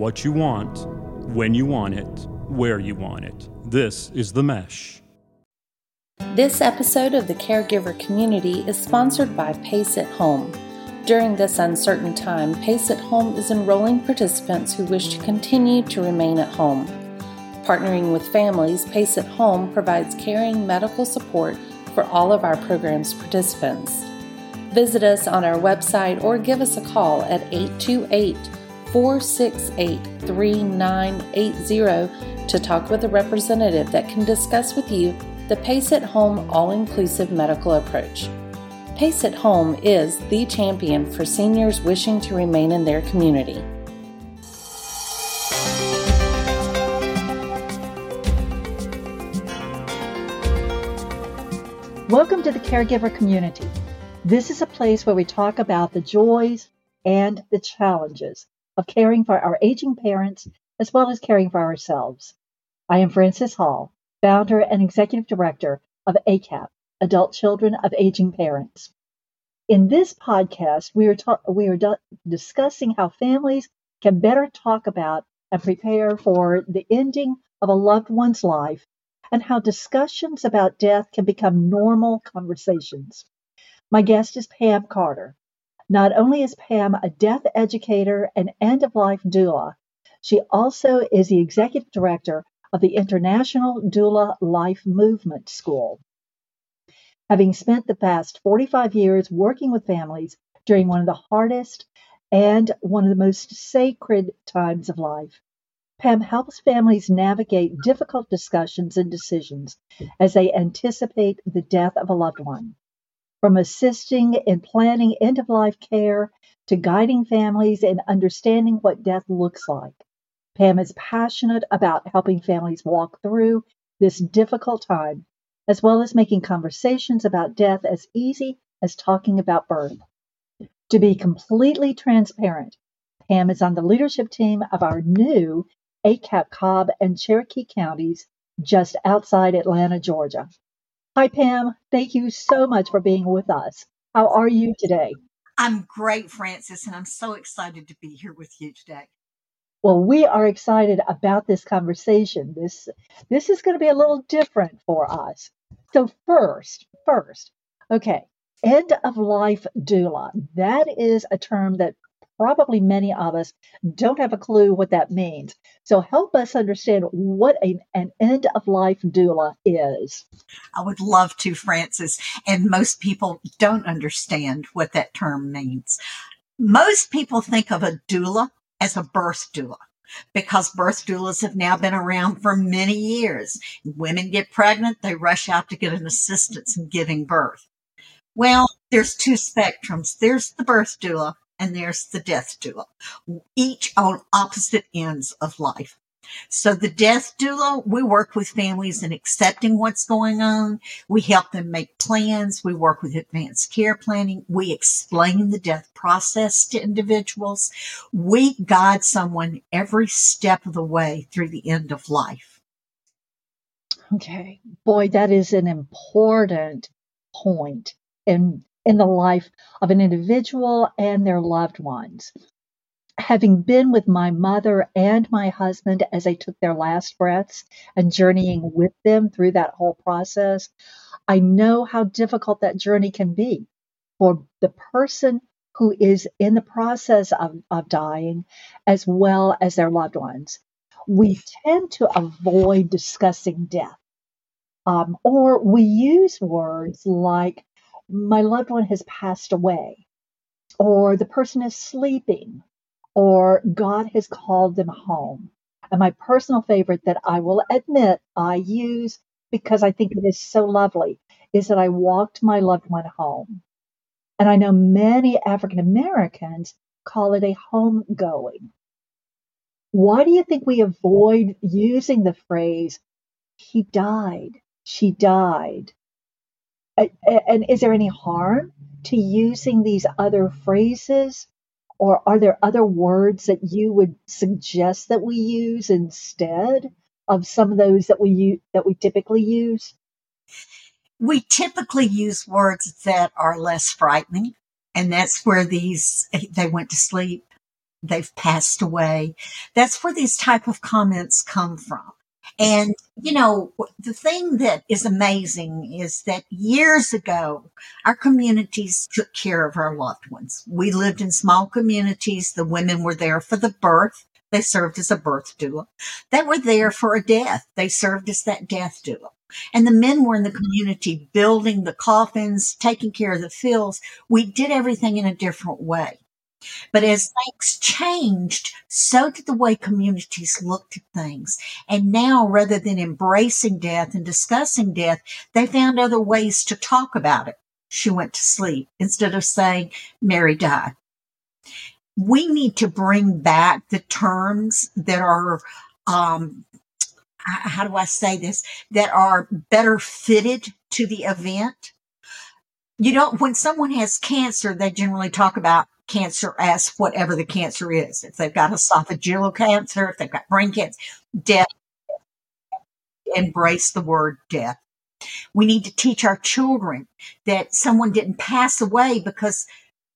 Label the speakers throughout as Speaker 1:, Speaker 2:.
Speaker 1: what you want, when you want it, where you want it. This is The Mesh.
Speaker 2: This episode of the Caregiver Community is sponsored by Pace at Home. During this uncertain time, Pace at Home is enrolling participants who wish to continue to remain at home. Partnering with families, Pace at Home provides caring medical support for all of our program's participants. Visit us on our website or give us a call at 828 468 3980 to talk with a representative that can discuss with you the Pace at Home all inclusive medical approach. Pace at Home is the champion for seniors wishing to remain in their community.
Speaker 3: Welcome to the Caregiver Community. This is a place where we talk about the joys and the challenges of caring for our aging parents as well as caring for ourselves. I am Frances Hall, founder and executive director of ACAP, Adult Children of Aging Parents. In this podcast, we are, ta- we are discussing how families can better talk about and prepare for the ending of a loved one's life and how discussions about death can become normal conversations. My guest is Pam Carter. Not only is Pam a death educator and end of life doula, she also is the executive director of the International Doula Life Movement School. Having spent the past 45 years working with families during one of the hardest and one of the most sacred times of life, Pam helps families navigate difficult discussions and decisions as they anticipate the death of a loved one from assisting in planning end of life care to guiding families in understanding what death looks like. Pam is passionate about helping families walk through this difficult time, as well as making conversations about death as easy as talking about birth. To be completely transparent, Pam is on the leadership team of our new ACAP Cobb and Cherokee counties just outside Atlanta, Georgia. Hi, Pam. Thank you so much for being with us. How are you today?
Speaker 4: I'm great, Frances, and I'm so excited to be here with you today.
Speaker 3: Well, we are excited about this conversation. This this is going to be a little different for us. So first, first, okay, end of life doula. That is a term that probably many of us don't have a clue what that means. So help us understand what a, an end of life doula is.
Speaker 4: I would love to, Frances. And most people don't understand what that term means. Most people think of a doula as a birth doula because birth doulas have now been around for many years. Women get pregnant, they rush out to get an assistance in giving birth. Well, there's two spectrums. There's the birth doula and there's the death doula, each on opposite ends of life. So the death doula, we work with families in accepting what's going on. We help them make plans. We work with advanced care planning. We explain the death process to individuals. We guide someone every step of the way through the end of life.
Speaker 3: Okay. Boy, that is an important point. And in the life of an individual and their loved ones. Having been with my mother and my husband as they took their last breaths and journeying with them through that whole process, I know how difficult that journey can be for the person who is in the process of, of dying as well as their loved ones. We tend to avoid discussing death. Um, or we use words like my loved one has passed away, or the person is sleeping, or God has called them home. And my personal favorite that I will admit I use because I think it is so lovely is that I walked my loved one home. And I know many African Americans call it a homegoing. Why do you think we avoid using the phrase, he died, she died? And is there any harm to using these other phrases? Or are there other words that you would suggest that we use instead of some of those that we use, that we typically use?
Speaker 4: We typically use words that are less frightening, and that's where these they went to sleep, they've passed away. That's where these type of comments come from. And, you know, the thing that is amazing is that years ago, our communities took care of our loved ones. We lived in small communities. The women were there for the birth. They served as a birth doula. They were there for a death. They served as that death doula. And the men were in the community building the coffins, taking care of the fields. We did everything in a different way. But as things changed, so did the way communities looked at things. And now, rather than embracing death and discussing death, they found other ways to talk about it. She went to sleep instead of saying, Mary died. We need to bring back the terms that are, um, how do I say this, that are better fitted to the event. You know, when someone has cancer, they generally talk about cancer as whatever the cancer is. If they've got esophageal cancer, if they've got brain cancer, death, embrace the word death. We need to teach our children that someone didn't pass away because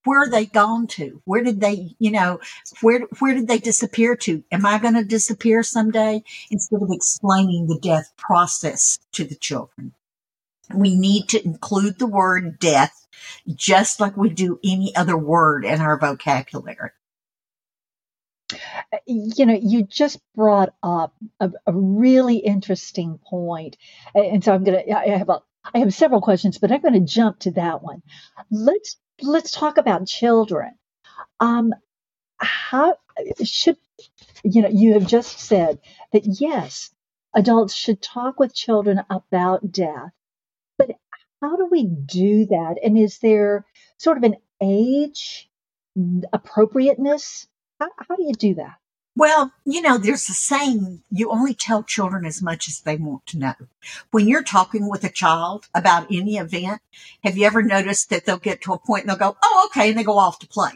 Speaker 4: where are they gone to? Where did they, you know, where where did they disappear to? Am I going to disappear someday? Instead of explaining the death process to the children, we need to include the word death just like we do any other word in our vocabulary.
Speaker 3: You know, you just brought up a, a really interesting point, and so I'm gonna. I have a. I have several questions, but I'm going to jump to that one. Let's let's talk about children. Um, how should you know? You have just said that yes, adults should talk with children about death, how do we do that? And is there sort of an age mm, appropriateness? How, how do you do that?
Speaker 4: Well, you know, there's a saying, you only tell children as much as they want to know. When you're talking with a child about any event, have you ever noticed that they'll get to a point and they'll go, oh, okay, and they go off to play?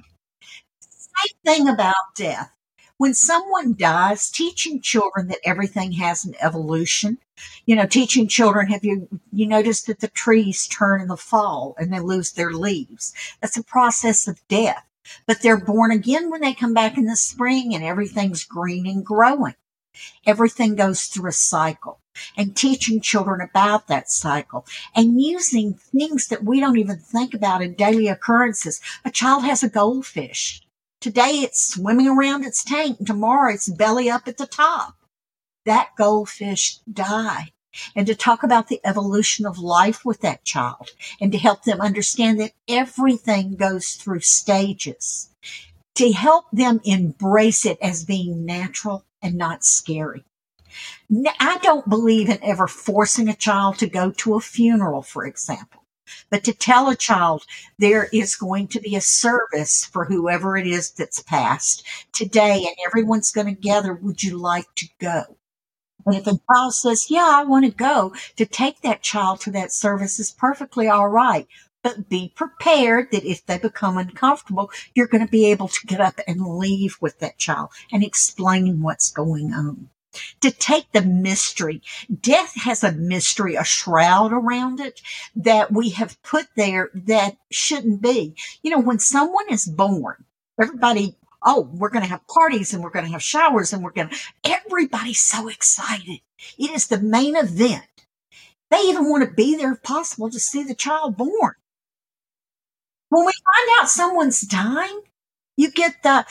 Speaker 4: Same thing about death. When someone dies, teaching children that everything has an evolution, you know, teaching children, have you, you noticed that the trees turn in the fall and they lose their leaves? That's a process of death but they're born again when they come back in the spring and everything's green and growing. Everything goes through a cycle and teaching children about that cycle and using things that we don't even think about in daily occurrences. A child has a goldfish. Today it's swimming around its tank and tomorrow it's belly up at the top. That goldfish died and to talk about the evolution of life with that child and to help them understand that everything goes through stages to help them embrace it as being natural and not scary. I don't believe in ever forcing a child to go to a funeral, for example, but to tell a child there is going to be a service for whoever it is that's passed today and everyone's going to gather. Would you like to go? And if a child says, yeah, I want to go, to take that child to that service is perfectly all right. But be prepared that if they become uncomfortable, you're going to be able to get up and leave with that child and explain what's going on. To take the mystery, death has a mystery, a shroud around it that we have put there that shouldn't be. You know, when someone is born, everybody oh, we're going to have parties and we're going to have showers and we're going to, everybody's so excited. It is the main event. They even want to be there if possible to see the child born. When we find out someone's dying, you get the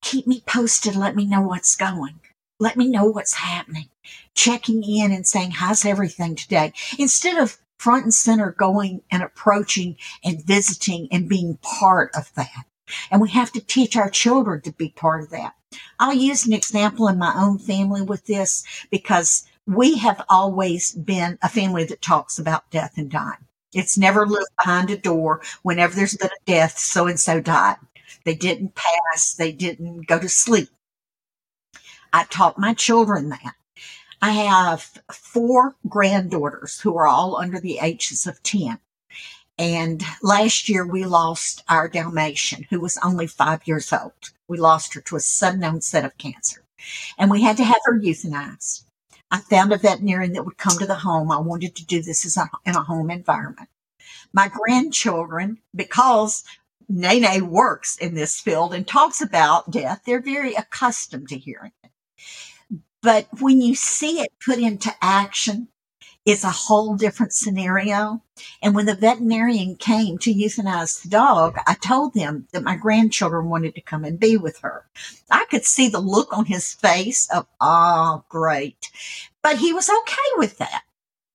Speaker 4: keep me posted, let me know what's going. Let me know what's happening. Checking in and saying, how's everything today? Instead of front and center going and approaching and visiting and being part of that. And we have to teach our children to be part of that. I'll use an example in my own family with this because we have always been a family that talks about death and dying. It's never lived behind a door. Whenever there's been a death, so and so died. They didn't pass. They didn't go to sleep. I taught my children that. I have four granddaughters who are all under the ages of 10. And last year we lost our Dalmatian who was only five years old. We lost her to a sudden onset of cancer and we had to have her euthanized. I found a veterinarian that would come to the home. I wanted to do this a, in a home environment. My grandchildren, because Nene works in this field and talks about death, they're very accustomed to hearing it. But when you see it put into action, it's a whole different scenario. And when the veterinarian came to euthanize the dog, I told them that my grandchildren wanted to come and be with her. I could see the look on his face of, oh, great. But he was okay with that.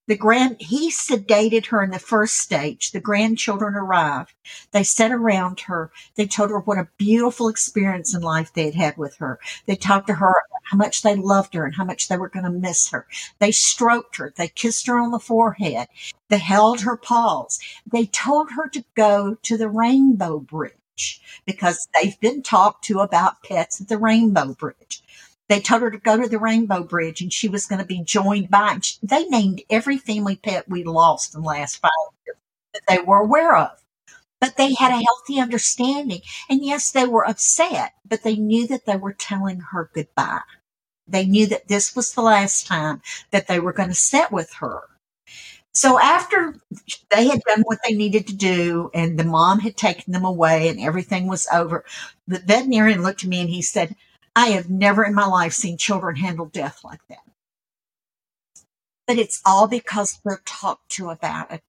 Speaker 4: The grand, he sedated her in the first stage. The grandchildren arrived. They sat around her. They told her what a beautiful experience in life they had had with her. They talked to her how much they loved her and how much they were going to miss her. They stroked her. They kissed her on the forehead. They held her paws. They told her to go to the Rainbow Bridge because they've been talked to about pets at the Rainbow Bridge. They told her to go to the Rainbow Bridge and she was going to be joined by, they named every family pet we lost in the last five years that they were aware of. But they had a healthy understanding. And yes, they were upset, but they knew that they were telling her goodbye. They knew that this was the last time that they were going to sit with her. So after they had done what they needed to do and the mom had taken them away and everything was over, the veterinarian looked at me and he said, I have never in my life seen children handle death like that. But it's all because they're talked to about it.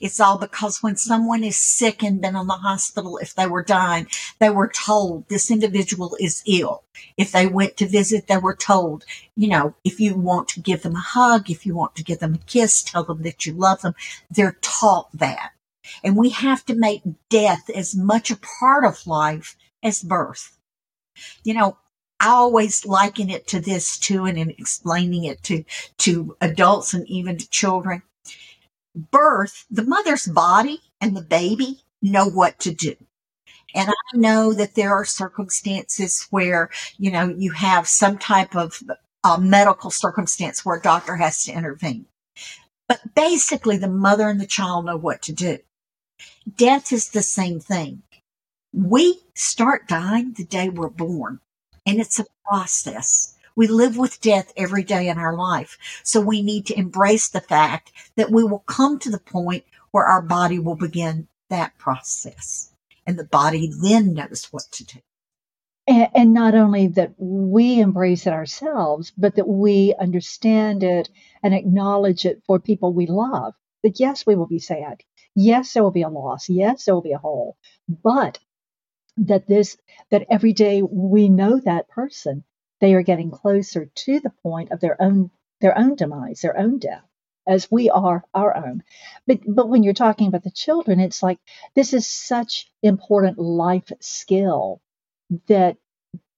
Speaker 4: It's all because when someone is sick and been in the hospital, if they were dying, they were told this individual is ill. If they went to visit, they were told, you know, if you want to give them a hug, if you want to give them a kiss, tell them that you love them. They're taught that. And we have to make death as much a part of life as birth. You know, I always liken it to this too, and in explaining it to, to adults and even to children. Birth, the mother's body and the baby know what to do. And I know that there are circumstances where, you know, you have some type of uh, medical circumstance where a doctor has to intervene. But basically, the mother and the child know what to do. Death is the same thing. We start dying the day we're born. And it's a process. We live with death every day in our life. So we need to embrace the fact that we will come to the point where our body will begin that process. And the body then knows what to do.
Speaker 3: And, and, not only that we embrace it ourselves, but that we understand it and acknowledge it for people we love. That yes, we will be sad. Yes, there will be a loss. Yes, there will be a hole. But that this that every day we know that person they are getting closer to the point of their own their own demise their own death as we are our own. But but when you're talking about the children it's like this is such important life skill that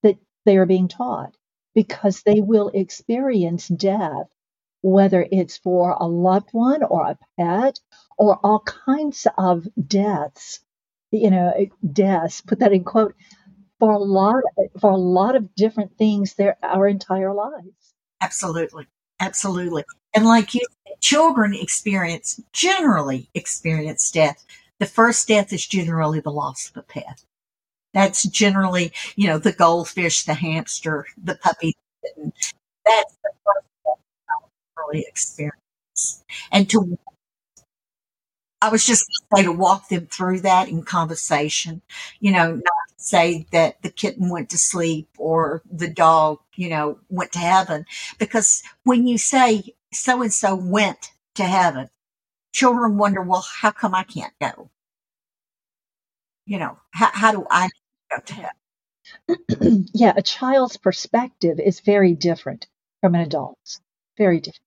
Speaker 3: that they are being taught because they will experience death whether it's for a loved one or a pet or all kinds of deaths you know, deaths, put that in quote, for a lot for a lot of different things their our entire lives.
Speaker 4: Absolutely. Absolutely. And like you children experience generally experience death. The first death is generally the loss of a pet. That's generally, you know, the goldfish, the hamster, the puppy. That's the first death really experience. And to I was just say to walk them through that in conversation, you know, not say that the kitten went to sleep or the dog, you know, went to heaven. Because when you say so and so went to heaven, children wonder, well, how come I can't go? You know, how, how do I go to
Speaker 3: heaven? yeah, a child's perspective is very different from an adult's. Very different.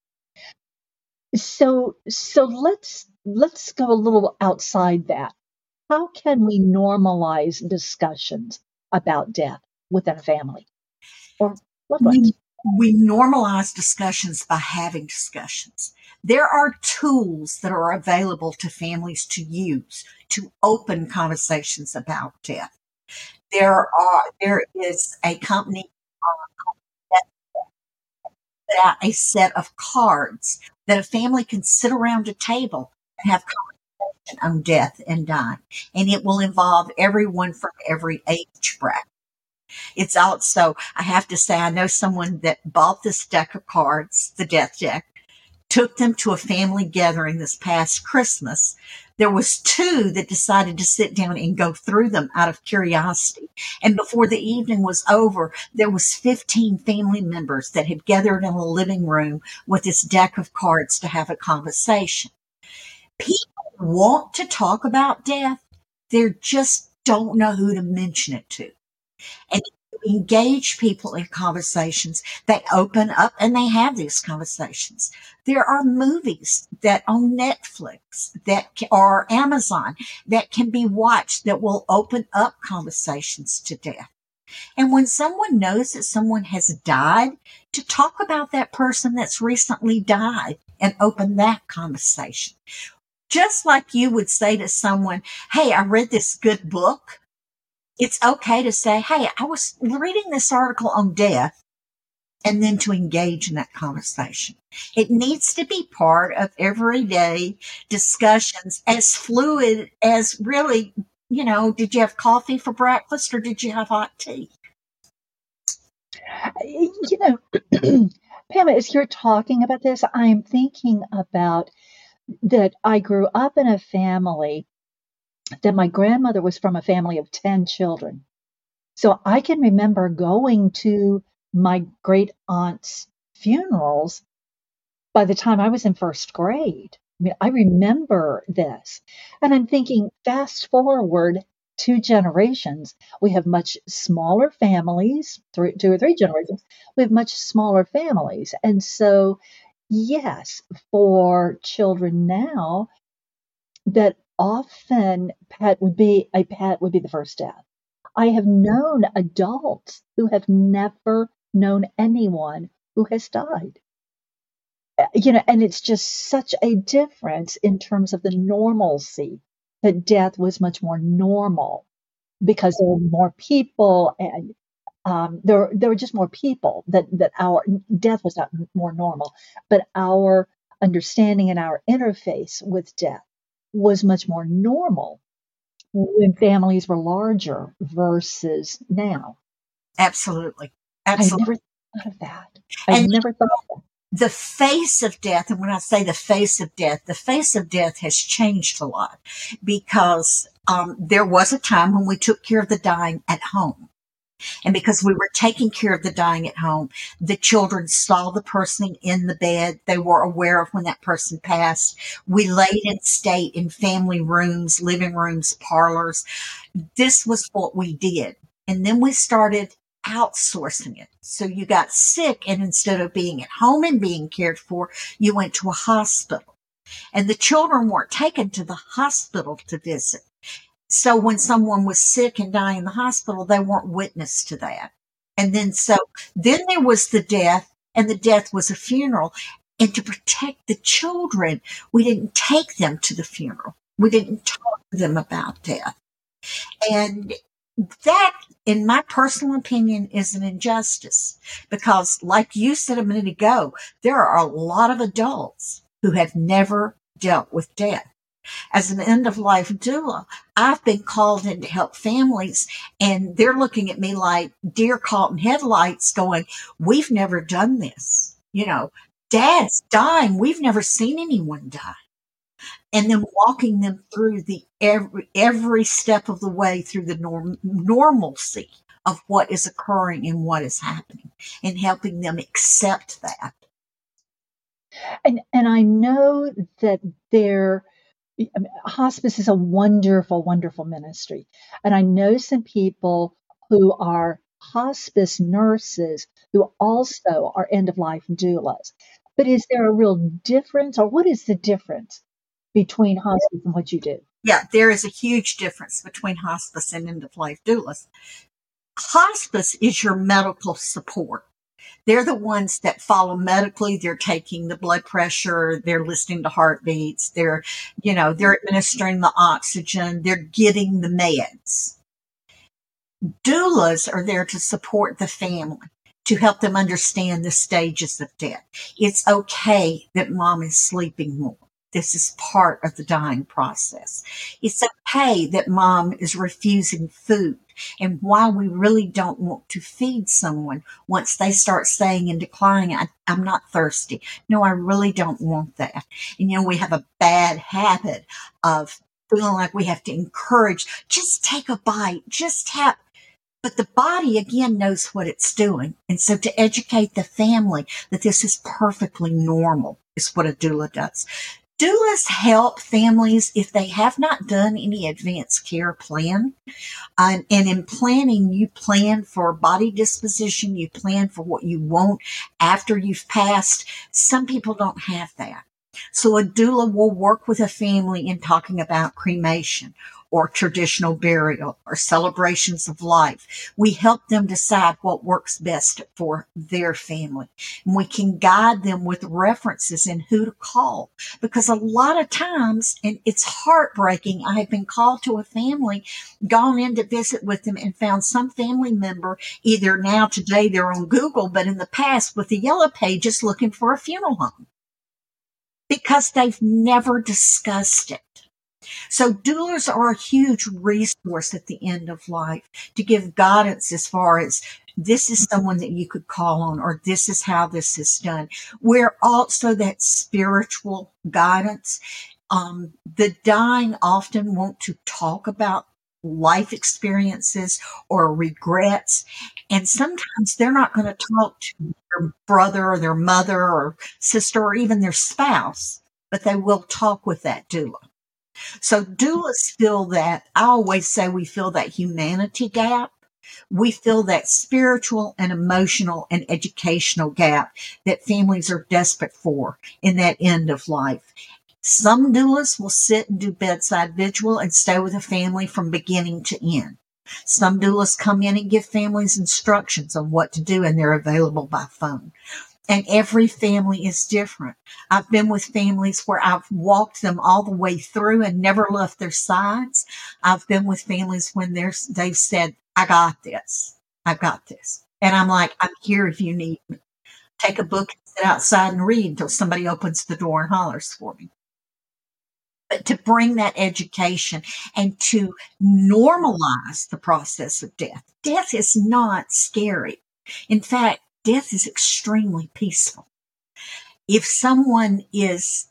Speaker 3: So, so let's let's go a little outside that. How can we normalize discussions about death within a family or loved
Speaker 4: We, we normalize discussions by having discussions. There are tools that are available to families to use to open conversations about death. There are there is a company uh, that a set of cards that a family can sit around a table and have conversation on death and dying, and it will involve everyone from every age bracket. It's also, I have to say, I know someone that bought this deck of cards, the death deck, took them to a family gathering this past Christmas. There was two that decided to sit down and go through them out of curiosity. And before the evening was over, there was 15 family members that had gathered in a living room with this deck of cards to have a conversation. People want to talk about death. They just don't know who to mention it to. And engage people in conversations. They open up and they have these conversations. There are movies that on Netflix that or Amazon that can be watched that will open up conversations to death. And when someone knows that someone has died, to talk about that person that's recently died and open that conversation. Just like you would say to someone, Hey, I read this good book it's okay to say, Hey, I was reading this article on death and then to engage in that conversation. It needs to be part of everyday discussions as fluid as really, you know, did you have coffee for breakfast or did you have hot tea?
Speaker 3: Uh, you know, Pam, as you're talking about this, I'm thinking about that I grew up in a family that my grandmother was from a family of 10 children. So I can remember going to my great aunt's funerals by the time I was in first grade. I mean, I remember this. And I'm thinking, fast forward two generations, we have much smaller families, three, two or three generations, we have much smaller families. And so, yes, for children now, that often pet would be a pet would be the first death. I have known adults who have never known anyone who has died. Uh, you know, and it's just such a difference in terms of the normalcy that death was much more normal because there were more people and um, there there were just more people that that our death was not more normal, but our understanding and our interface with death was much more normal when families were larger versus now.
Speaker 4: Absolutely. Absolutely.
Speaker 3: I never thought of that. I and never thought of that.
Speaker 4: The face of death, and when I say the face of death, the face of death has changed a lot because um, there was a time when we took care of the dying at home. And because we were taking care of the dying at home, the children saw the person in the bed. They were aware of when that person passed. We laid in state in family rooms, living rooms, parlors. This was what we did. And then we started outsourcing it. So you got sick and instead of being at home and being cared for, you went to a hospital. And the children weren't taken to the hospital to visit. So when someone was sick and dying in the hospital, they weren't witness to that. And then so then there was the death and the death was a funeral. And to protect the children, we didn't take them to the funeral. We didn't talk to them about death. And that, in my personal opinion, is an injustice because like you said a minute ago, there are a lot of adults who have never dealt with death as an end of life doula, I've been called in to help families and they're looking at me like deer caught in headlights going, we've never done this. You know, dad's dying. We've never seen anyone die. And then walking them through the every, every step of the way through the norm, normalcy of what is occurring and what is happening and helping them accept that.
Speaker 3: And, and I know that there, hospice is a wonderful, wonderful ministry. And I know some people who are hospice nurses who also are end of life doulas. But is there a real difference, or what is the difference between hospice and what you do?
Speaker 4: Yeah, there is a huge difference between hospice and end of life doulas. Hospice is your medical support. They're the ones that follow medically. They're taking the blood pressure. They're listening to heartbeats. They're, you know, they're administering the oxygen. They're getting the meds. Doulas are there to support the family, to help them understand the stages of death. It's okay that mom is sleeping more. This is part of the dying process. It's okay that mom is refusing food and why we really don't want to feed someone once they start saying and declining, I, I'm not thirsty. No, I really don't want that. And you know, we have a bad habit of feeling like we have to encourage, just take a bite, just have, but the body again knows what it's doing. And so to educate the family that this is perfectly normal is what a doula does. Doulas help families if they have not done any advanced care plan. Uh, and in planning, you plan for body disposition, you plan for what you want after you've passed. Some people don't have that. So a doula will work with a family in talking about cremation or traditional burial or celebrations of life. We help them decide what works best for their family. And we can guide them with references and who to call because a lot of times, and it's heartbreaking. I have been called to a family, gone in to visit with them and found some family member either now today they're on Google, but in the past with the yellow pages looking for a funeral home because they've never discussed it. So doulas are a huge resource at the end of life to give guidance as far as this is someone that you could call on or this is how this is done. We're also that spiritual guidance. Um, the dying often want to talk about life experiences or regrets. And sometimes they're not going to talk to their brother or their mother or sister or even their spouse, but they will talk with that doula. So doulas fill that, I always say we fill that humanity gap. We fill that spiritual and emotional and educational gap that families are desperate for in that end of life. Some doulas will sit and do bedside vigil and stay with a family from beginning to end. Some doulas come in and give families instructions on what to do and they're available by phone. And every family is different. I've been with families where I've walked them all the way through and never left their sides. I've been with families when they're, they've said, I got this. I've got this. And I'm like, I'm here if you need me. Take a book, sit outside and read until somebody opens the door and hollers for me but to bring that education and to normalize the process of death. Death is not scary. In fact, death is extremely peaceful. If someone is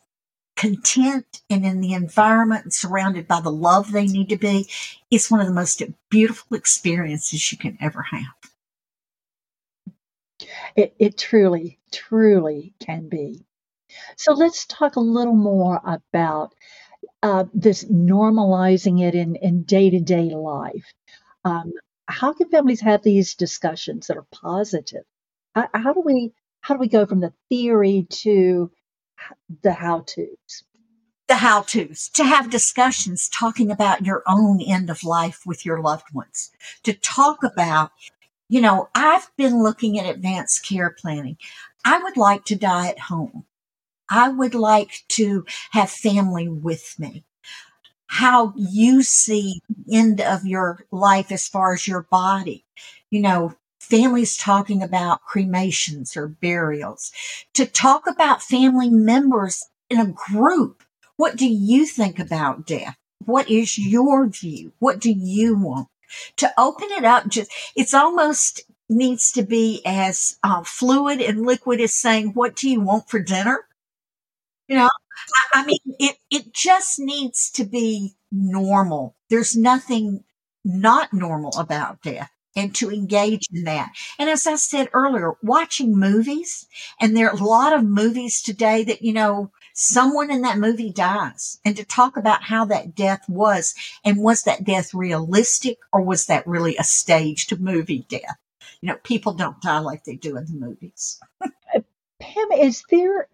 Speaker 4: content and in the environment and surrounded by the love they need to be, it's one of the most beautiful experiences you can ever have.
Speaker 3: It, it truly, truly can be. So let's talk a little more about uh, this normalizing it in day to day life. Um, how can families have these discussions that are positive? How, do we how do we go from the theory to the how tos?
Speaker 4: The how tos to have discussions talking about your own end of life with your loved ones, to talk about, you know, I've been looking at advanced care planning. I would like to die at home. I would like to have family with me. How you see end of your life as far as your body. You know, families talking about cremations or burials. To talk about family members in a group. What do you think about death? What is your view? What do you want? To open it up, just, it's almost needs to be as uh, fluid and liquid as saying, what do you want for dinner? You know, I, I mean, it, it just needs to be normal. There's nothing not normal about death and to engage in that. And as I said earlier, watching movies, and there are a lot of movies today that, you know, someone in that movie dies and to talk about how that death was and was that death realistic or was that really a staged movie death? You know, people don't die like they do in the movies.
Speaker 3: Pam, is there,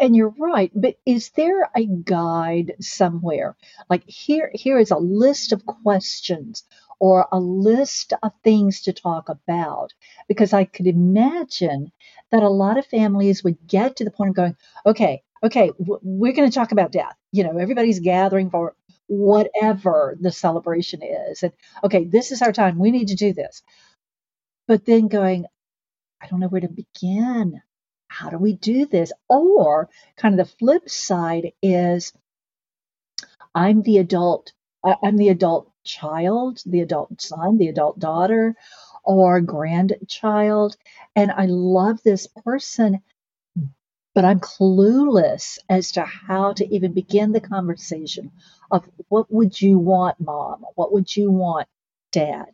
Speaker 3: and you're right, but is there a guide somewhere? Like here, here is a list of questions or a list of things to talk about. Because I could imagine that a lot of families would get to the point of going, okay, okay, we're going to talk about death. You know, everybody's gathering for whatever the celebration is. And okay, this is our time. We need to do this. But then going, I don't know where to begin how do we do this? Or kind of the flip side is I'm the adult I'm the adult child, the adult son, the adult daughter, or grandchild. And I love this person, but I'm clueless as to how to even begin the conversation of what would you want, mom? What would you want, dad?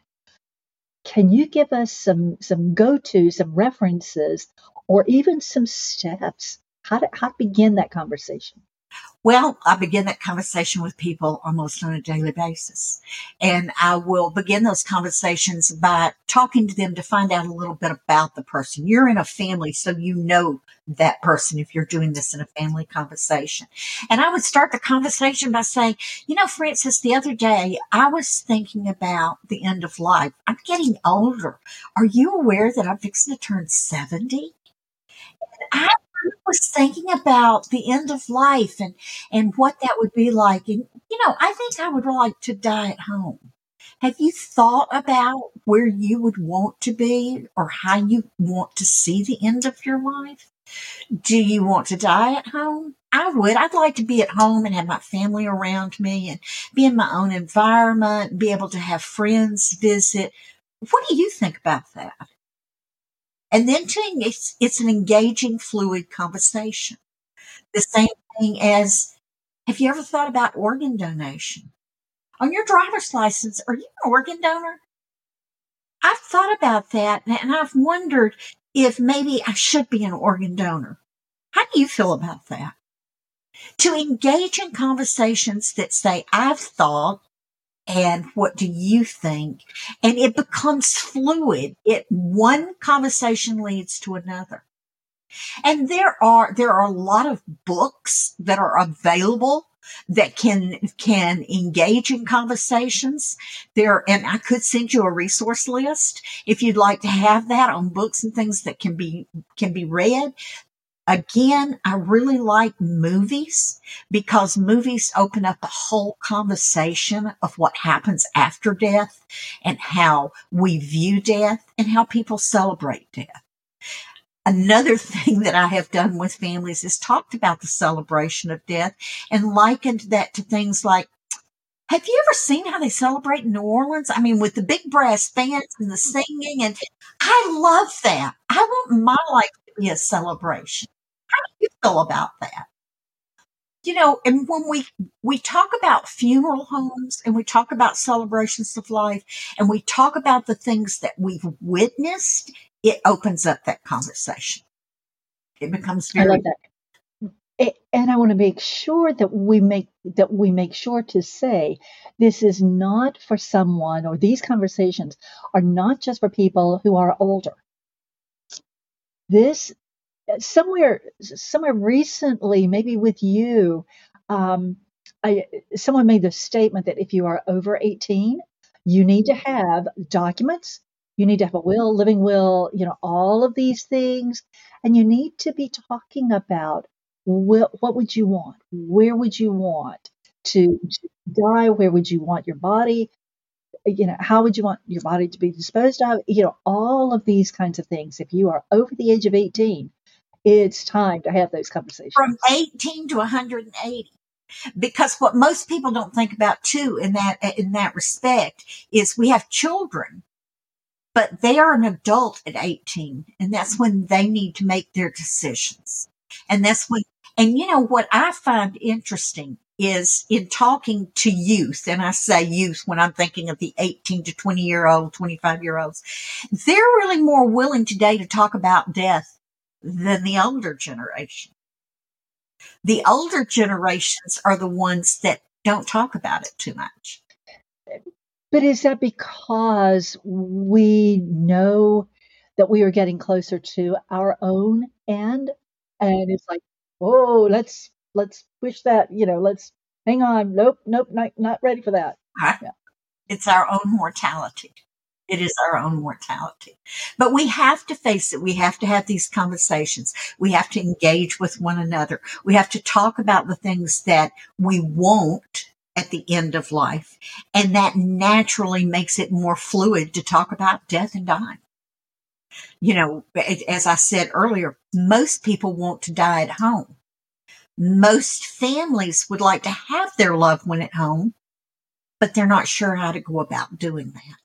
Speaker 3: Can you give us some some go-to, some references, or even some steps how to how to begin that conversation?
Speaker 4: Well, I begin that conversation with people almost on a daily basis. And I will begin those conversations by talking to them to find out a little bit about the person. You're in a family, so you know that person if you're doing this in a family conversation. And I would start the conversation by saying, you know, Frances, the other day I was thinking about the end of life. I'm getting older. Are you aware that I'm fixing to turn 70? I was thinking about the end of life and, and what that would be like. And, you know, I think I would like to die at home. Have you thought about where you would want to be or how you want to see the end of your life? Do you want to die at home? I would. I'd like to be at home and have my family around me and be in my own environment, be able to have friends visit. What do you think about that? And then to, it's, it's an engaging, fluid conversation. The same thing as, have you ever thought about organ donation? On your driver's license, are you an organ donor? I've thought about that and I've wondered if maybe I should be an organ donor. How do you feel about that? To engage in conversations that say, I've thought, and what do you think? And it becomes fluid. It one conversation leads to another. And there are there are a lot of books that are available that can can engage in conversations there and i could send you a resource list if you'd like to have that on books and things that can be can be read Again, I really like movies because movies open up a whole conversation of what happens after death and how we view death and how people celebrate death. Another thing that I have done with families is talked about the celebration of death and likened that to things like have you ever seen how they celebrate in New Orleans? I mean, with the big brass bands and the singing, and I love that. I want my life to be a celebration. Feel about that? You know, and when we we talk about funeral homes and we talk about celebrations of life and we talk about the things that we've witnessed, it opens up that conversation. It becomes very
Speaker 3: I love that. It, and I want to make sure that we make that we make sure to say this is not for someone or these conversations are not just for people who are older. This somewhere somewhere recently, maybe with you, um, I, someone made the statement that if you are over 18, you need to have documents, you need to have a will, living will, you know, all of these things, and you need to be talking about what would you want, where would you want to, to die, where would you want your body, you know, how would you want your body to be disposed of? You know, all of these kinds of things. If you are over the age of 18, it's time to have those conversations.
Speaker 4: From 18 to 180. Because what most people don't think about too in that, in that respect is we have children, but they are an adult at 18 and that's when they need to make their decisions. And that's when, and you know what I find interesting is in talking to youth, and I say youth when I'm thinking of the 18 to 20 year old, 25 year olds, they're really more willing today to talk about death than the older generation. The older generations are the ones that don't talk about it too much.
Speaker 3: But is that because we know that we are getting closer to our own end? And it's like, oh, let's let's push that, you know, let's hang on. Nope, nope, not not ready for that.
Speaker 4: Yeah. It's our own mortality. It is our own mortality. But we have to face it. We have to have these conversations. We have to engage with one another. We have to talk about the things that we won't at the end of life. And that naturally makes it more fluid to talk about death and dying. You know, as I said earlier, most people want to die at home. Most families would like to have their loved one at home but they're not sure how to go about doing that.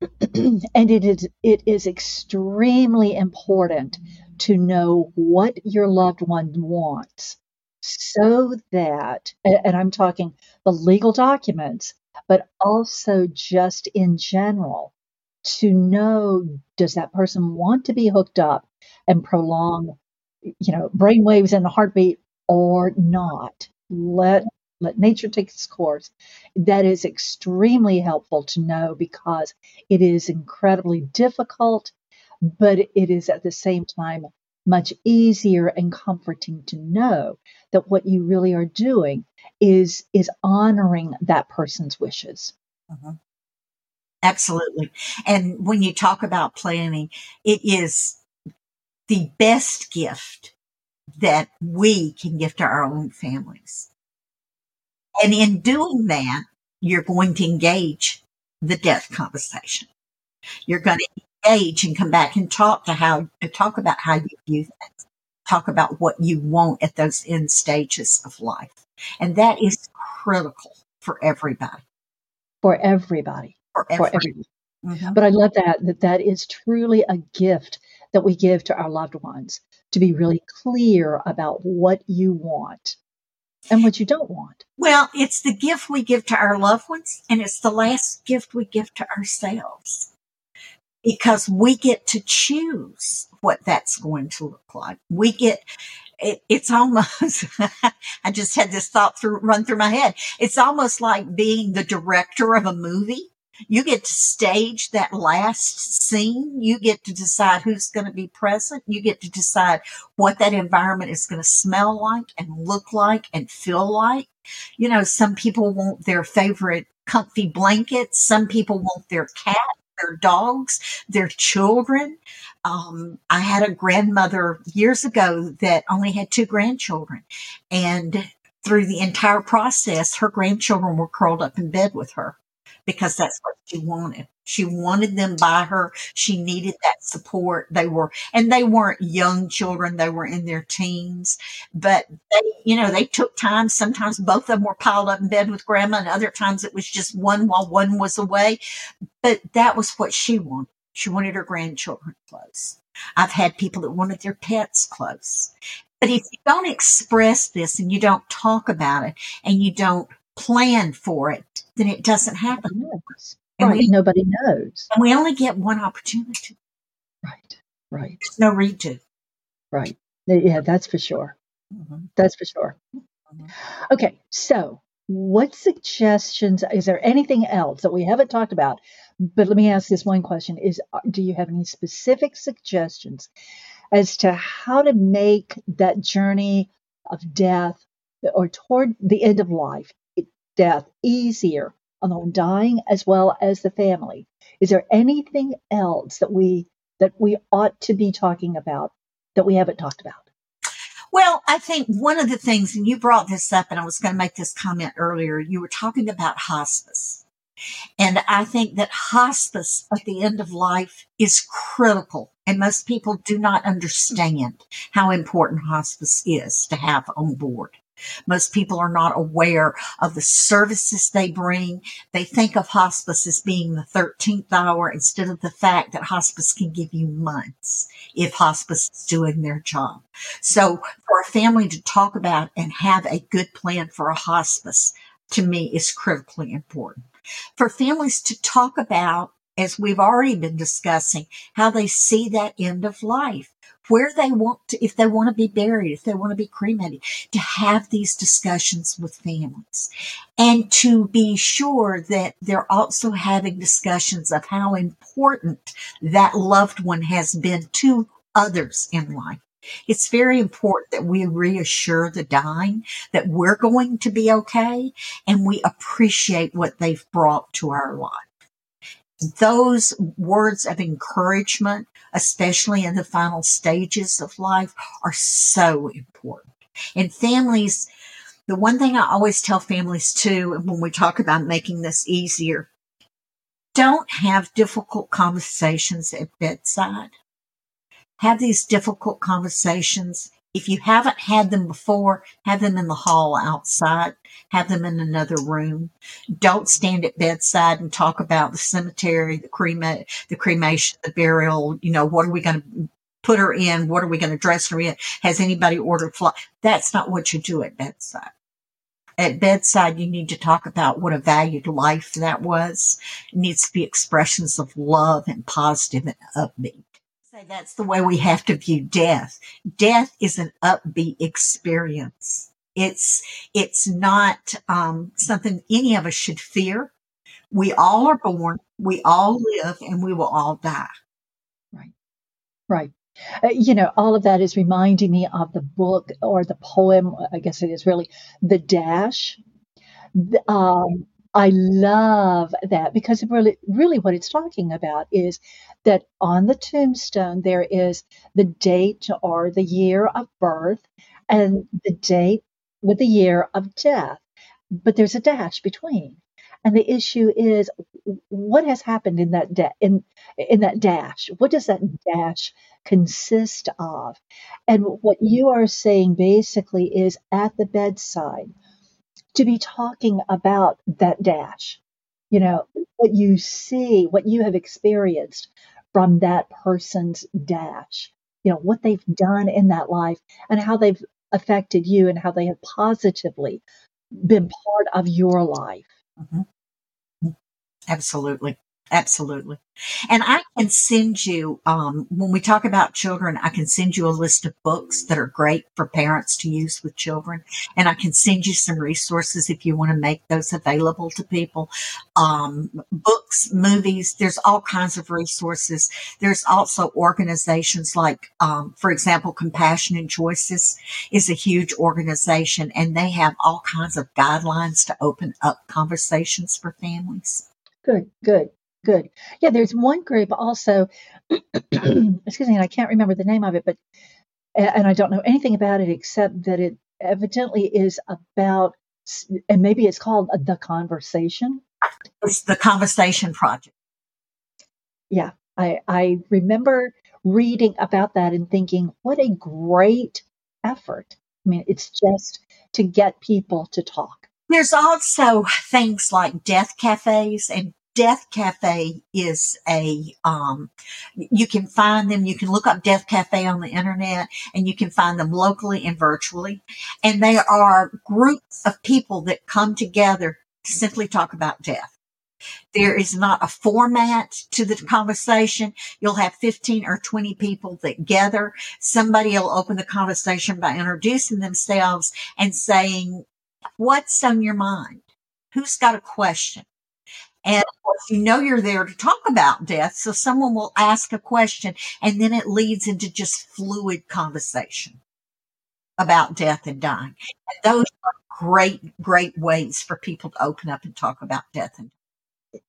Speaker 3: and it is it is extremely important to know what your loved one wants so that and I'm talking the legal documents but also just in general to know does that person want to be hooked up and prolong you know brain waves and a heartbeat or not? Let let nature take its course that is extremely helpful to know because it is incredibly difficult but it is at the same time much easier and comforting to know that what you really are doing is is honoring that person's wishes
Speaker 4: uh-huh. Absolutely. And when you talk about planning, it is the best gift that we can give to our own families. And in doing that, you're going to engage the death conversation. You're going to engage and come back and talk to how to talk about how you view things. Talk about what you want at those end stages of life. And that is critical for everybody.
Speaker 3: For everybody
Speaker 4: for everyone.
Speaker 3: Mm-hmm. But I love that, that that is truly a gift that we give to our loved ones to be really clear about what you want and what you don't want.
Speaker 4: Well, it's the gift we give to our loved ones and it's the last gift we give to ourselves because we get to choose what that's going to look like. We get, it, it's almost, I just had this thought through, run through my head. It's almost like being the director of a movie you get to stage that last scene. You get to decide who's going to be present. You get to decide what that environment is going to smell like and look like and feel like. You know, some people want their favorite comfy blankets. Some people want their cat, their dogs, their children. Um, I had a grandmother years ago that only had two grandchildren and through the entire process, her grandchildren were curled up in bed with her because that's what she wanted. She wanted them by her. She needed that support. They were, and they weren't young children. They were in their teens, but they, you know, they took time. Sometimes both of them were piled up in bed with grandma and other times it was just one while one was away. But that was what she wanted. She wanted her grandchildren close. I've had people that wanted their pets close. But if you don't express this and you don't talk about it and you don't plan for it, then it doesn't happen.
Speaker 3: Yes. And right. we, nobody knows.
Speaker 4: And we only get one opportunity.
Speaker 3: Right. Right.
Speaker 4: There's no redo.
Speaker 3: Right. Yeah, that's for sure. Mm-hmm. That's for sure. Mm-hmm. Okay. So, what suggestions is there anything else that we haven't talked about? But let me ask this one question is uh, do you have any specific suggestions as to how to make that journey of death or toward the end of life death easier on the one dying as well as the family. Is there anything else that we that we ought to be talking about that we haven't talked about?
Speaker 4: Well, I think one of the things, and you brought this up, and I was going to make this comment earlier, you were talking about hospice. And I think that hospice at the end of life is critical. And most people do not understand how important hospice is to have on board. Most people are not aware of the services they bring. They think of hospice as being the 13th hour instead of the fact that hospice can give you months if hospice is doing their job. So for a family to talk about and have a good plan for a hospice to me is critically important. For families to talk about as we've already been discussing, how they see that end of life where they want to, if they want to be buried, if they want to be cremated, to have these discussions with families and to be sure that they're also having discussions of how important that loved one has been to others in life. It's very important that we reassure the dying that we're going to be okay and we appreciate what they've brought to our life those words of encouragement, especially in the final stages of life, are so important. And families, the one thing I always tell families too, when we talk about making this easier, don't have difficult conversations at bedside. Have these difficult conversations If you haven't had them before, have them in the hall outside, have them in another room. Don't stand at bedside and talk about the cemetery, the crema, the cremation, the burial. You know, what are we going to put her in? What are we going to dress her in? Has anybody ordered fly? That's not what you do at bedside. At bedside, you need to talk about what a valued life that was. It needs to be expressions of love and positive and upbeat say that's the way we have to view death. Death is an upbeat experience. It's, it's not, um, something any of us should fear. We all are born, we all live, and we will all die.
Speaker 3: Right. Right. Uh, you know, all of that is reminding me of the book or the poem, I guess it is really The Dash. Um, I love that because really, really what it's talking about is that on the tombstone there is the date or the year of birth and the date with the year of death, but there's a dash between. And the issue is what has happened in that da- in in that dash? What does that dash consist of? And what you are saying basically is at the bedside to be talking about that dash. You know, what you see, what you have experienced from that person's dash, you know, what they've done in that life and how they've affected you and how they have positively been part of your life.
Speaker 4: Mm-hmm. Absolutely. Absolutely. And I can send you, um, when we talk about children, I can send you a list of books that are great for parents to use with children. And I can send you some resources if you want to make those available to people. Um, books, movies, there's all kinds of resources. There's also organizations like, um, for example, Compassion and Choices is a huge organization and they have all kinds of guidelines to open up conversations for families.
Speaker 3: Good, good. Good. Yeah, there's one group also, excuse me, and I can't remember the name of it, but, and I don't know anything about it except that it evidently is about, and maybe it's called The Conversation.
Speaker 4: It's the Conversation Project.
Speaker 3: Yeah, I, I remember reading about that and thinking, what a great effort. I mean, it's just to get people to talk.
Speaker 4: There's also things like death cafes and Death Cafe is a, um, you can find them, you can look up Death Cafe on the internet and you can find them locally and virtually. And they are groups of people that come together to simply talk about death. There is not a format to the conversation. You'll have 15 or 20 people that gather. Somebody will open the conversation by introducing themselves and saying, what's on your mind? Who's got a question? And you know you're there to talk about death. So someone will ask a question and then it leads into just fluid conversation about death and dying. And those are great, great ways for people to open up and talk about death and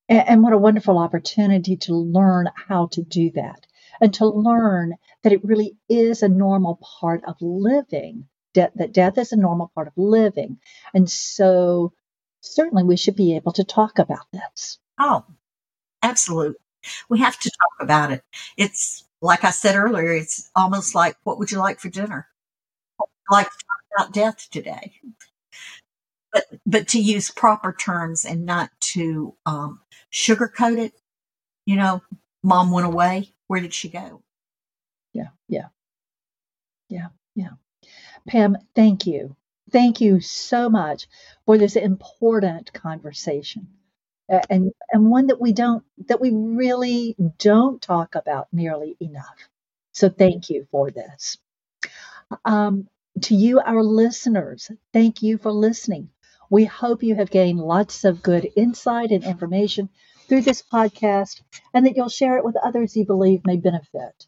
Speaker 3: and what a wonderful opportunity to learn how to do that and to learn that it really is a normal part of living, De- that death is a normal part of living. And so certainly we should be able to talk about this.
Speaker 4: Oh, absolutely. We have to talk about it. It's like I said earlier, it's almost like what would you like for dinner? like to talk about death today. But but to use proper terms and not to um, sugarcoat it. You know, mom went away. Where did she go?
Speaker 3: Yeah, yeah, yeah, yeah. Pam, thank you thank you so much for this important conversation. And and one that we don't that we really don't talk about nearly enough. So thank you for this. Um, to you our listeners thank you for listening. We hope you have gained lots of good insight and information through this podcast and that you'll share it with others you believe may benefit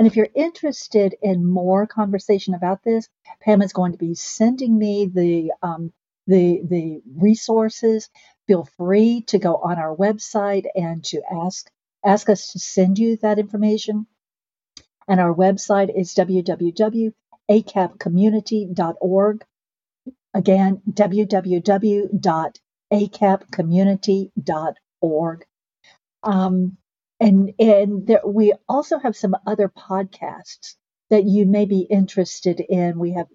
Speaker 3: and if you're interested in more conversation about this, Pam is going to be sending me the um, the the resources. Feel free to go on our website and to ask ask us to send you that information. And our website is www.acapcommunity.org. Again, www.acapcommunity.org. Um, and and there, we also have some other podcasts that you may be interested in. We have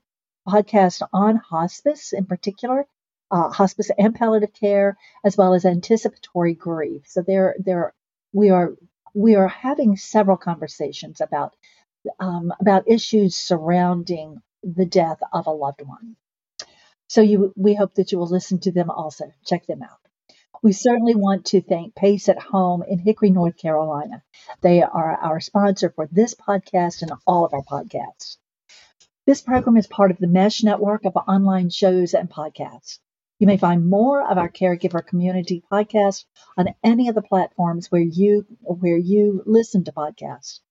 Speaker 3: podcasts on hospice in particular, uh, hospice and palliative care, as well as anticipatory grief. So there, there, we are we are having several conversations about um, about issues surrounding the death of a loved one. So you, we hope that you will listen to them also. Check them out. We certainly want to thank Pace at Home in Hickory, North Carolina. They are our sponsor for this podcast and all of our podcasts. This program is part of the Mesh network of online shows and podcasts. You may find more of our caregiver community podcast on any of the platforms where you where you listen to podcasts.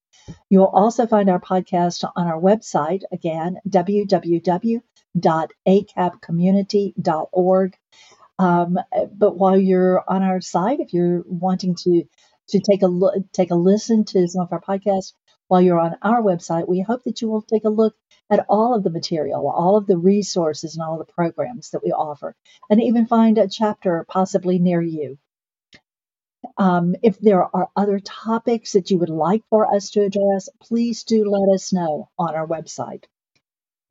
Speaker 3: You will also find our podcast on our website again www.acapcommunity.org. Um, but while you're on our site, if you're wanting to to take a look, take a listen to some of our podcasts while you're on our website, we hope that you will take a look at all of the material, all of the resources, and all the programs that we offer, and even find a chapter possibly near you. Um, if there are other topics that you would like for us to address, please do let us know on our website.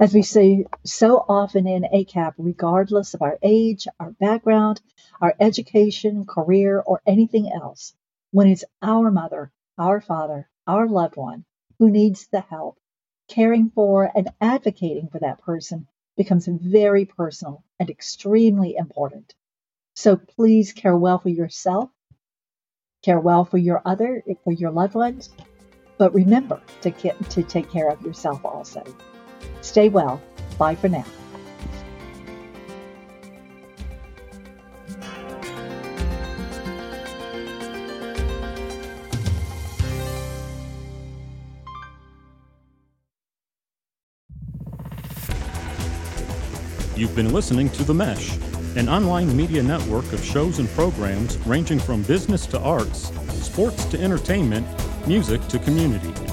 Speaker 3: As we say so often in ACAP, regardless of our age, our background, our education, career, or anything else, when it's our mother, our father, our loved one who needs the help, caring for and advocating for that person becomes very personal and extremely important. So please care well for yourself, care well for your other, for your loved ones, but remember to, get, to take care of yourself also. Stay well. Bye for now.
Speaker 1: You've been listening to The Mesh, an online media network of shows and programs ranging from business to arts, sports to entertainment, music to community.